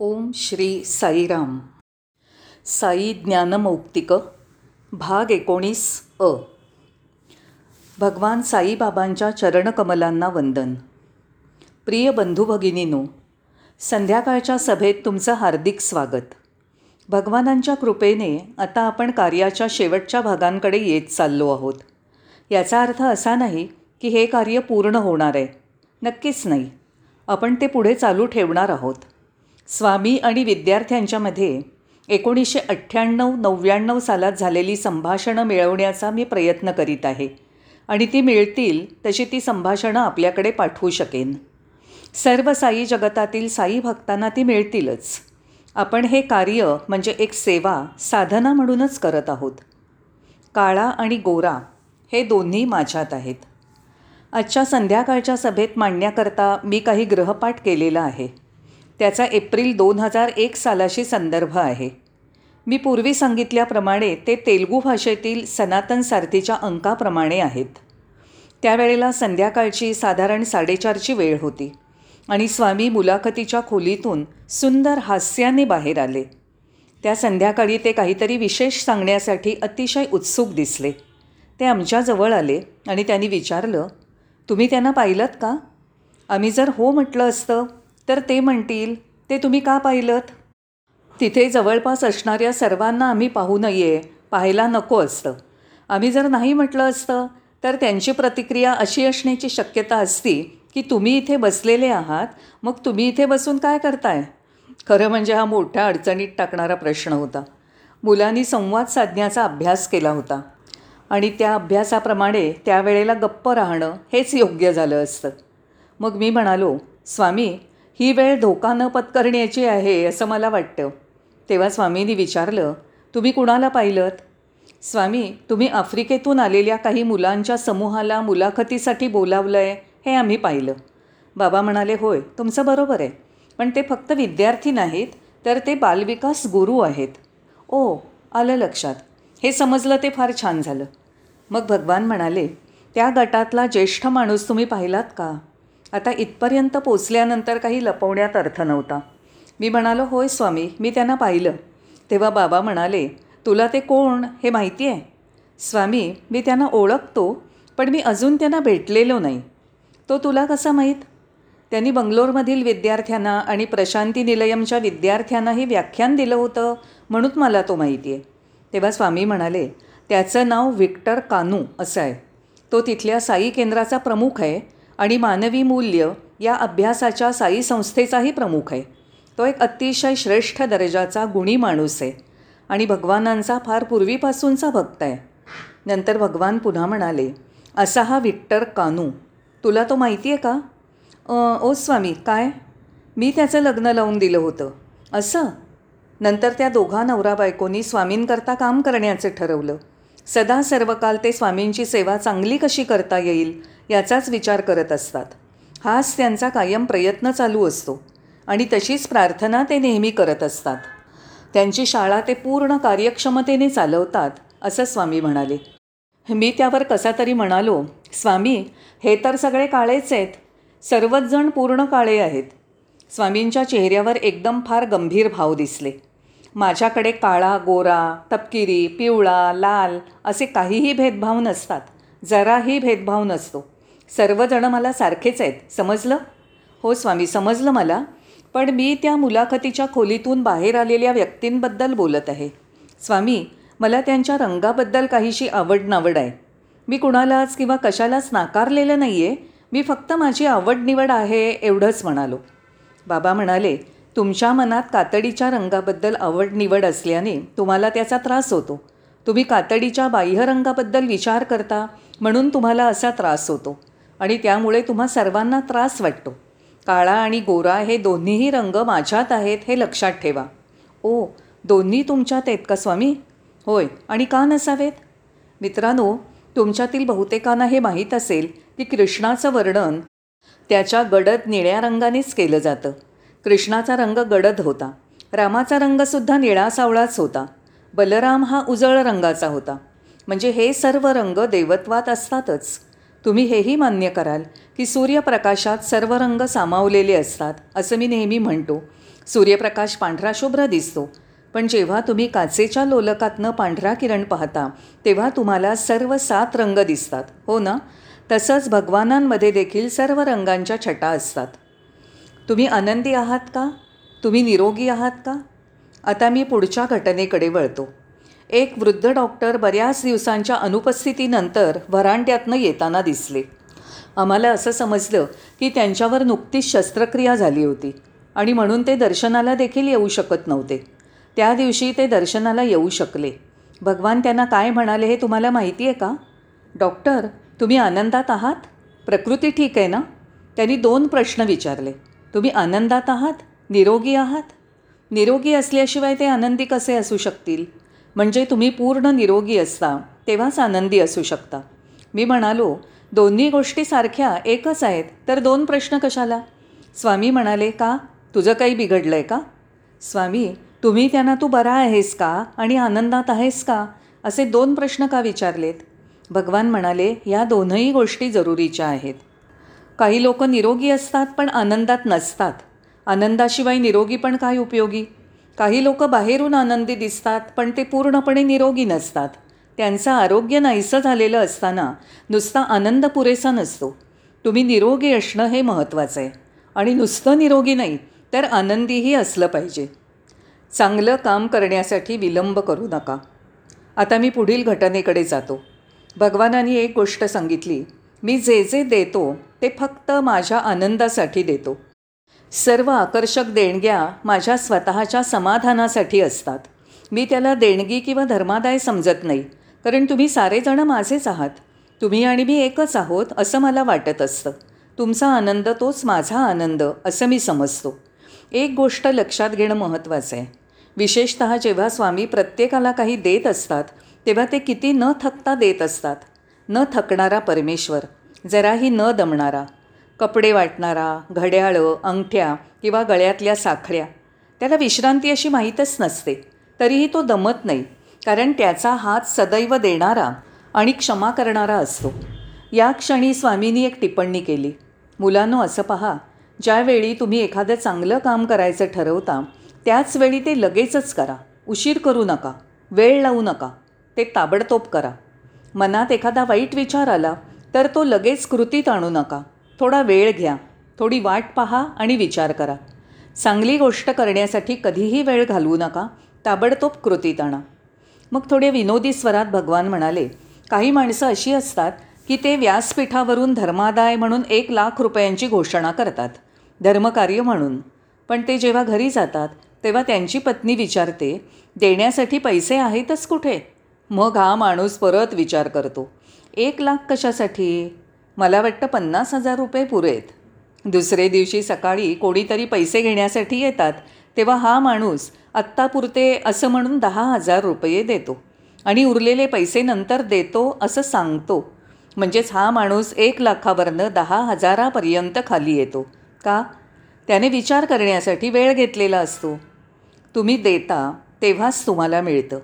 ओम श्री साईराम साई ज्ञानमौक्तिक भाग एकोणीस अ. भगवान साईबाबांच्या चरणकमलांना वंदन. प्रिय बंधू भगिनीनो संध्याकाळच्या सभेत तुमचं हार्दिक स्वागत. भगवानांच्या कृपेने आता आपण कार्याच्या शेवटच्या भागांकडे येत चाललो आहोत. याचा अर्थ असा नाही की हे कार्य पूर्ण होणार आहे. नक्कीच नाही. आपण ते पुढे चालू ठेवणार आहोत. स्वामी आणि विद्यार्थ्यांच्यामध्ये एकोणीसशे अठ्ठ्याण्णव नव्याण्णव सालात झालेली संभाषणं मिळवण्याचा मी प्रयत्न करीत आहे. आणि ती मिळतील तशी ती संभाषणं आपल्याकडे पाठवू शकेन. सर्व साई जगतातील साई भक्तांना ती मिळतीलच. आपण हे कार्य म्हणजे एक सेवा साधना म्हणूनच करत आहोत. काळा आणि गोरा हे दोन्ही माझ्यात आहेत. आजच्या संध्याकाळच्या सभेत मांडण्याकरता मी काही ग्रहपाठ केलेला आहे. त्याचा एप्रिल दोन हजार एक सालाशी संदर्भ आहे. मी पूर्वी सांगितल्याप्रमाणे ते तेलगू भाषेतील सनातन सारथीच्या अंकाप्रमाणे आहेत. त्यावेळेला संध्याकाळची साधारण साडेचारची वेळ होती आणि स्वामी मुलाखतीच्या खोलीतून सुंदर हास्याने बाहेर आले. त्या संध्याकाळी ते काहीतरी विशेष सांगण्यासाठी अतिशय उत्सुक दिसले. ते आमच्याजवळ आले आणि त्यांनी विचारलं तुम्ही त्यांना पाहिलं का? आम्ही जर हो म्हटलं असतं तर ते म्हणतील ते तुम्ही का पाहिलं तिथे जवळपास असणाऱ्या सर्वांना आम्ही पाहू नये पाहायला नको असतं. आम्ही जर नाही म्हटलं असतं तर त्यांची प्रतिक्रिया अशी असण्याची शक्यता असती की तुम्ही इथे बसलेले आहात मग तुम्ही इथे बसून काय करताय? खरं म्हणजे हा मोठ्या अडचणीत टाकणारा प्रश्न होता. मुलांनी संवाद साधण्याचा अभ्यास केला होता. आणि त्या अभ्यासाप्रमाणे त्यावेळेला गप्प राहणं हेच योग्य झालं असतं. मग मी म्हणालो स्वामी ही वेळ धोका न पत्करण्याची आहे असं मला वाटतं. तेव्हा स्वामींनी विचारलं तुम्ही कुणाला पाहिलं स्वामी तुम्ही आफ्रिकेतून आलेल्या काही मुलांच्या समूहाला मुलाखतीसाठी बोलावलं आहे हे आम्ही पाहिलं. बाबा म्हणाले होय तुमचं बरोबर आहे. पण ते फक्त विद्यार्थी नाहीत तर ते बालविकास गुरू आहेत. ओ आलं लक्षात. हे समजलं ते फार छान झालं. मग भगवान म्हणाले त्या गटातला ज्येष्ठ माणूस तुम्ही पाहिलात का? आता इथपर्यंत पोचल्यानंतर काही लपवण्यात अर्थ नव्हता. मी म्हणालो होय स्वामी मी त्यांना पाहिलं. तेव्हा बाबा म्हणाले तुला ते कोण? हे माहिती आहे? स्वामी मी त्यांना ओळखतो पण मी अजून त्यांना भेटलेलो नाही. तो तुला कसा माहीत? त्यांनी बंगलोरमधील विद्यार्थ्यांना आणि प्रशांती निलयमच्या विद्यार्थ्यांनाही व्याख्यान दिलं होतं म्हणून मला तो माहिती आहे. तेव्हा स्वामी म्हणाले त्याचं नाव विक्टर कानू असं आहे. तो तिथल्या साई केंद्राचा प्रमुख आहे आणि मानवी मूल्य या अभ्यासाच्या साई संस्थेचाही प्रमुख आहे. तो एक अतिशय श्रेष्ठ दर्जाचा गुणी माणूस आहे आणि भगवानांचा फार पूर्वीपासूनचा भक्त आहे. नंतर भगवान पुन्हा म्हणाले असा हा विक्टर कानू. तुला तो माहिती आहे का? ओ स्वामी काय? मी त्याचं लग्न लावून दिलं होतं. असं? नंतर त्या दोघा नवरा बायकोनी स्वामींकरता काम करण्याचं ठरवलं. सदा सर्वकाल ते स्वामींची सेवा चांगली कशी करता येईल याचाच विचार करत असतात. हाच त्यांचा कायम प्रयत्न चालू असतो आणि तशीच प्रार्थना ते नेहमी करत असतात. त्यांची शाळा ते पूर्ण कार्यक्षमतेने चालवतात असं स्वामी म्हणाले. मी त्यावर कसा तरी म्हणालो स्वामी हे तर सगळे काळेच आहेत. सर्वच जण पूर्ण काळे आहेत. स्वामींच्या चेहऱ्यावर एकदम फार गंभीर भाव दिसले. माझ्याकडे काळा गोरा तपकिरी पिवळा लाल असे काहीही भेदभाव नसतात. जराही भेदभाव नसतो. सर्वजणं मला सारखेच आहेत. समजलं? हो स्वामी समजलं मला. पण मी त्या मुलाखतीच्या खोलीतून बाहेर आलेल्या व्यक्तींबद्दल बोलत आहे. स्वामी मला त्यांच्या रंगाबद्दल काहीशी आवड नावड आहे. मी कुणालाच किंवा कशालाच नाकारलेलं नाही आहे मी फक्त माझी आवड निवड आहे एवढंच म्हणालो. बाबा म्हणाले तुमच्या मनात कातडीच्या रंगाबद्दल आवड निवड असल्याने तुम्हाला त्याचा त्रास होतो. तुम्ही कातडीच्या बाह्यरंगाबद्दल विचार करता म्हणून तुम्हाला असा त्रास होतो आणि त्यामुळे तुम्हा सर्वांना त्रास वाटतो. काळा आणि गोरा हे दोन्हीही रंग माझ्यात आहेत हे लक्षात ठेवा. ओ दोन्ही तुमच्यात आहेत का स्वामी? होय आणि का नसावेत? मित्रांनो तुमच्यातील बहुतेकांना हे माहीत असेल की कृष्णाचं वर्णन त्याच्या गडद निळ्या रंगानेच केलं जातं. कृष्णाचा रंग गडद होता. रामाचा रंगसुद्धा निळा सावळाच होता. बलराम हा उजळ रंगाचा होता. म्हणजे हे सर्व रंग देवत्वात असतातच. तुम्ही हेही मान्य कराल की सूर्यप्रकाशात सर्व रंग सामावलेले असतात असं मी नेहमी म्हणतो. सूर्यप्रकाश पांढरा शुभ्र दिसतो. पण जेव्हा तुम्ही काचेच्या लोलकातनं पांढरा किरण पाहता तेव्हा तुम्हाला सर्व सात रंग दिसतात. हो ना? तसंच भगवानांमध्ये देखील सर्व रंगांच्या छटा असतात. तुम्ही आनंदी आहात का? तुम्ही निरोगी आहात का? आता मी पुढच्या घटनेकडे वळतो. एक वृद्ध डॉक्टर बऱ्याच दिवसांच्या अनुपस्थितीनंतर व्हरांड्यातनं येताना दिसले. आम्हाला असं समजलं की त्यांच्यावर नुकतीच शस्त्रक्रिया झाली होती आणि म्हणून ते दर्शनाला देखील येऊ शकत नव्हते. त्या दिवशी ते दर्शनाला येऊ शकले. भगवान त्यांना काय म्हणाले हे तुम्हाला माहिती आहे का? डॉक्टर तुम्ही आनंदात आहात? प्रकृती ठीक आहे ना? त्यांनी दोन प्रश्न विचारले. तुम्ही आनंदात आहात? निरोगी आहात? निरोगी असल्याशिवाय ते आनंदी कसे असू शकतील? म्हणजे तुम्ही पूर्ण निरोगी असता तेव्हाच आनंदी असू शकता. मी म्हणालो दोन्ही गोष्टी सारख्या एकच आहेत तर दोन प्रश्न कशाला? स्वामी म्हणाले का? तुझं काही बिघडलं आहे का? स्वामी तुम्ही त्यांना तू बरा आहेस का आणि आनंदात आहेस का? असे दोन प्रश्न का विचारलेत? भगवान म्हणाले या दोनही गोष्टी जरुरीच्या आहेत. काही लोक निरोगी असतात पण आनंदात नसतात. आनंदाशिवाय निरोगी पण काय उपयोगी? काही लोक बाहेरून आनंदी दिसतात पण ते पूर्णपणे निरोगी नसतात. त्यांचं आरोग्य नाहीसं झालेलं असताना नुसता आनंद पुरेसा नसतो. तुम्ही निरोगी असणं हे महत्त्वाचं आहे. आणि नुसतं निरोगी नाही तर आनंदीही असलं पाहिजे. चांगलं काम करण्यासाठी विलंब करू नका. आता मी पुढील घटनेकडे जातो. भगवानांनी एक गोष्ट सांगितली. मी जे जे देतो ते फक्त माझ्या आनंदासाठी देतो. सर्व आकर्षक देणग्या माझ्या स्वतःच्या समाधानासाठी असतात. मी त्याला देणगी किंवा धर्मादाय समजत नाही कारण तुम्ही सारेजणं माझेच आहात. तुम्ही आणि मी एकच आहोत असं मला वाटत असतं. तुमचा आनंद तोच माझा आनंद असं मी समजतो. एक गोष्ट लक्षात घेणं महत्त्वाचं आहे. विशेषत जेव्हा स्वामी प्रत्येकाला काही देत असतात तेव्हा ते किती न थकता देत असतात. न थकणारा परमेश्वर जराही न दमणारा कपडे वाटणारा घड्याळं अंगठ्या किंवा गळ्यातल्या साखळ्या त्याला विश्रांती अशी माहीतच नसते. तरीही तो दमत नाही कारण त्याचा हात सदैव देणारा आणि क्षमा करणारा असतो. या क्षणी स्वामींनी एक टिप्पणी केली. मुलांनो असं पहा ज्यावेळी तुम्ही एखादं चांगलं काम करायचं ठरवता त्याच वेळी ते लगेचच करा. उशीर करू नका वेळ लावू नका ते ताबडतोब करा. मनात एखादा वाईट विचार आला तर तो लगेच कृतीत आणू नका. थोडा वेळ घ्या. थोडी वाट पहा आणि विचार करा. चांगली गोष्ट करण्यासाठी कधीही वेळ घालवू नका. ताबडतोब कृतीत आणा. मग थोडे विनोदी स्वरात भगवान म्हणाले काही माणसं अशी असतात की ते व्यासपीठावरून धर्मादाय म्हणून एक लाख रुपयांची घोषणा करतात. धर्मकार्य म्हणून. पण ते जेव्हा घरी जातात तेव्हा त्यांची पत्नी विचारते देण्यासाठी पैसे आहेतच कुठे? मग हा माणूस परत विचार करतो. एक लाख कशासाठी? मला वाटतं पन्नास हजार रुपये पुरेत दुसरे दिवशी सकाळी कोणीतरी पैसे घेण्यासाठी येतात तेव्हा हा माणूस आत्तापुरते असं म्हणून दहा हजार रुपये देतो आणि उरलेले पैसे नंतर देतो असं सांगतो. म्हणजेच हा माणूस एक लाखावरनं दहा हजारापर्यंत खाली येतो. का? त्याने विचार करण्यासाठी वेळ घेतलेला असतो. तुम्ही देता तेव्हाच तुम्हाला मिळतं.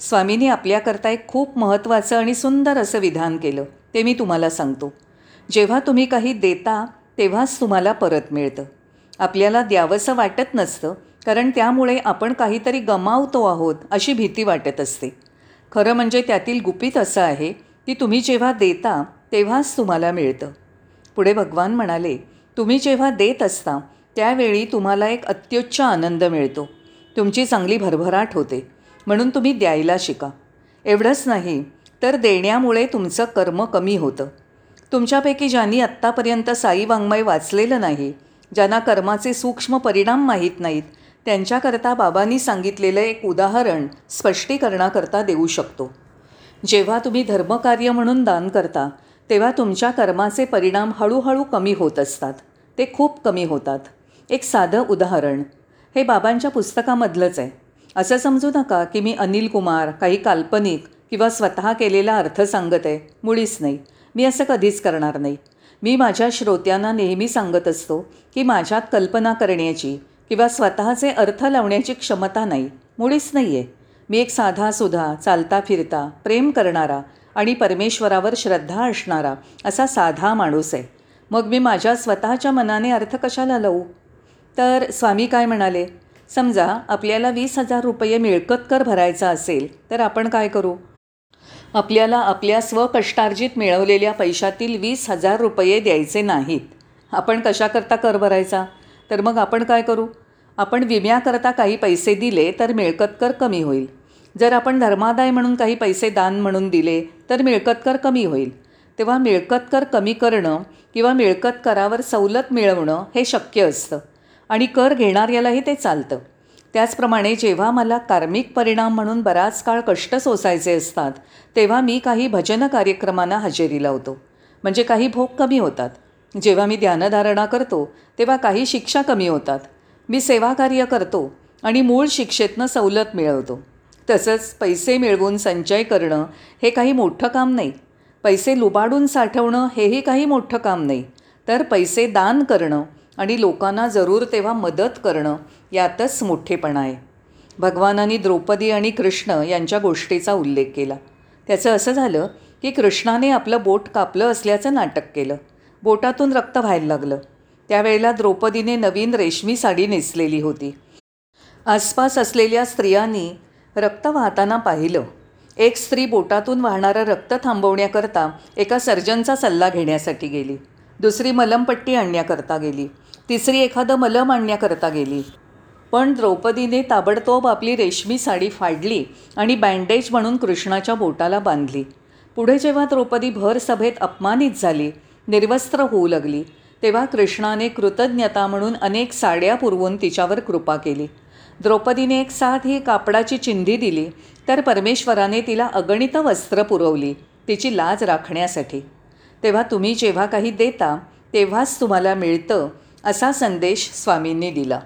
स्वामींनी आपल्याकरता एक खूप महत्त्वाचं आणि सुंदर असं विधान केलं ते मी तुम्हाला सांगतो. जेव्हा तुम्ही काही देता तेव्हाच तुम्हाला परत मिळतं. आपल्याला द्यावंसं वाटत नसतं कारण त्यामुळे आपण काहीतरी गमावतो आहोत अशी भीती वाटत असते. खरं म्हणजे त्यातील गुपित असं आहे की तुम्ही जेव्हा देता तेव्हाच तुम्हाला मिळतं. पुढे भगवान म्हणाले तुम्ही जेव्हा देत असता त्यावेळी तुम्हाला एक अत्युच्च आनंद मिळतो. तुमची चांगली भरभराट होते. म्हणून तुम्ही द्यायला शिका. एवढंच नाही तर देण्यामुळे तुमचं कर्म कमी होतं. तुमच्यापैकी ज्यांनी आत्तापर्यंत साई वाङ्मय वाचलेलं नाही ज्यांना कर्माचे सूक्ष्म परिणाम माहीत नाहीत त्यांच्याकरता बाबांनी सांगितलेलं एक उदाहरण स्पष्टीकरणाकरता देऊ शकतो. जेव्हा तुम्ही धर्मकार्य म्हणून दान करता तेव्हा तुमच्या कर्माचे परिणाम हळूहळू कमी होत असतात. ते खूप कमी होतात. एक साधं उदाहरण. हे बाबांच्या पुस्तकामधलंच आहे. असं समजू नका की मी अनिल कुमार काही काल्पनिक किंवा स्वतः केलेला अर्थ सांगत आहे. मुळीच नाही. मी असं कधीच करणार नाही. मी माझ्या श्रोत्यांना नेहमी सांगत असतो की माझ्यात कल्पना करण्याची किंवा स्वतःचे अर्थ लावण्याची क्षमता नाही. मुळीच नाही आहे मी एक साधा सुधा चालता फिरता प्रेम करणारा आणि परमेश्वरावर श्रद्धा असणारा असा साधा माणूस आहे. मग मी माझ्या स्वतःच्या मनाने अर्थ कशाला लावू? तर स्वामी काय म्हणाले? समजा आपल्याला वीस हजार रुपये मिळकत कर भरायचा असेल तर आपण काय करू? आपल्याला आपल्या स्वकष्टार्जित मिळवलेल्या पैशातील वीस हजार रुपये द्यायचे नाहीत. आपण कशाकरता कर भरायचा? तर मग आपण काय करू? आपण विम्याकरता काही पैसे दिले तर मिळकत कर कमी होईल. जर आपण धर्मादाय म्हणून काही पैसे दान म्हणून दिले तर मिळकत कर कमी होईल. तेव्हा मिळकत कर कमी करणं किंवा मिळकत करावर सवलत मिळवणं हे शक्य असतं. आणि कर घेणाऱ्यालाही ते चालतं. त्याचप्रमाणे जेव्हा मला कार्मिक परिणाम म्हणून बराच काळ कष्ट सोसायचे असतात तेव्हा मी काही भजन कार्यक्रमांना हजेरी लावतो म्हणजे काही भोग कमी होतात. जेव्हा मी ध्यानधारणा करतो तेव्हा काही शिक्षा कमी होतात. मी सेवाकार्य करतो आणि मूळ शिक्षेतनं सवलत मिळवतो. तसंच पैसे मिळवून संचय करणं हे काही मोठं काम नाही. पैसे लुबाडून साठवणं हेही काही मोठं काम नाही. तर पैसे दान करणं आणि लोकांना जरूर तेव्हा मदत करणं यातच मोठेपणा आहे. भगवानांनी द्रौपदी आणि कृष्ण यांच्या गोष्टीचा उल्लेख केला. त्याचं असं झालं की कृष्णाने आपलं बोट कापलं असल्याचं नाटक केलं. बोटातून रक्त व्हायला लागलं. त्यावेळेला द्रौपदीने नवीन रेशमी साडी नेसलेली होती. आसपास असलेल्या स्त्रियांनी रक्त वाहताना पाहिलं. एक स्त्री बोटातून वाहणारं रक्त थांबवण्याकरता एका सर्जनचा सल्ला घेण्यासाठी गेली. दुसरी मलमपट्टी आणण्याकरता गेली. तिसरी एखादं मलम आणण्याकरता गेली. पण द्रौपदीने ताबडतोब आपली रेशमी साडी फाडली आणि बँडेज म्हणून कृष्णाच्या बोटाला बांधली. पुढे जेव्हा द्रौपदी भर सभेत अपमानित झाली निर्वस्त्र होऊ लागली तेव्हा कृष्णाने कृतज्ञता म्हणून अनेक साड्या पुरवून तिच्यावर कृपा केली. द्रौपदीने एक साथ ही कापडाची चिंधी दिली तर परमेश्वराने तिला अगणित वस्त्र पुरवली तिची लाज राखण्यासाठी. तेव्हा तुम्ही जेव्हा काही देता तेव्हाच तुम्हाला मिळतं असा संदेश स्वामींनी दिला.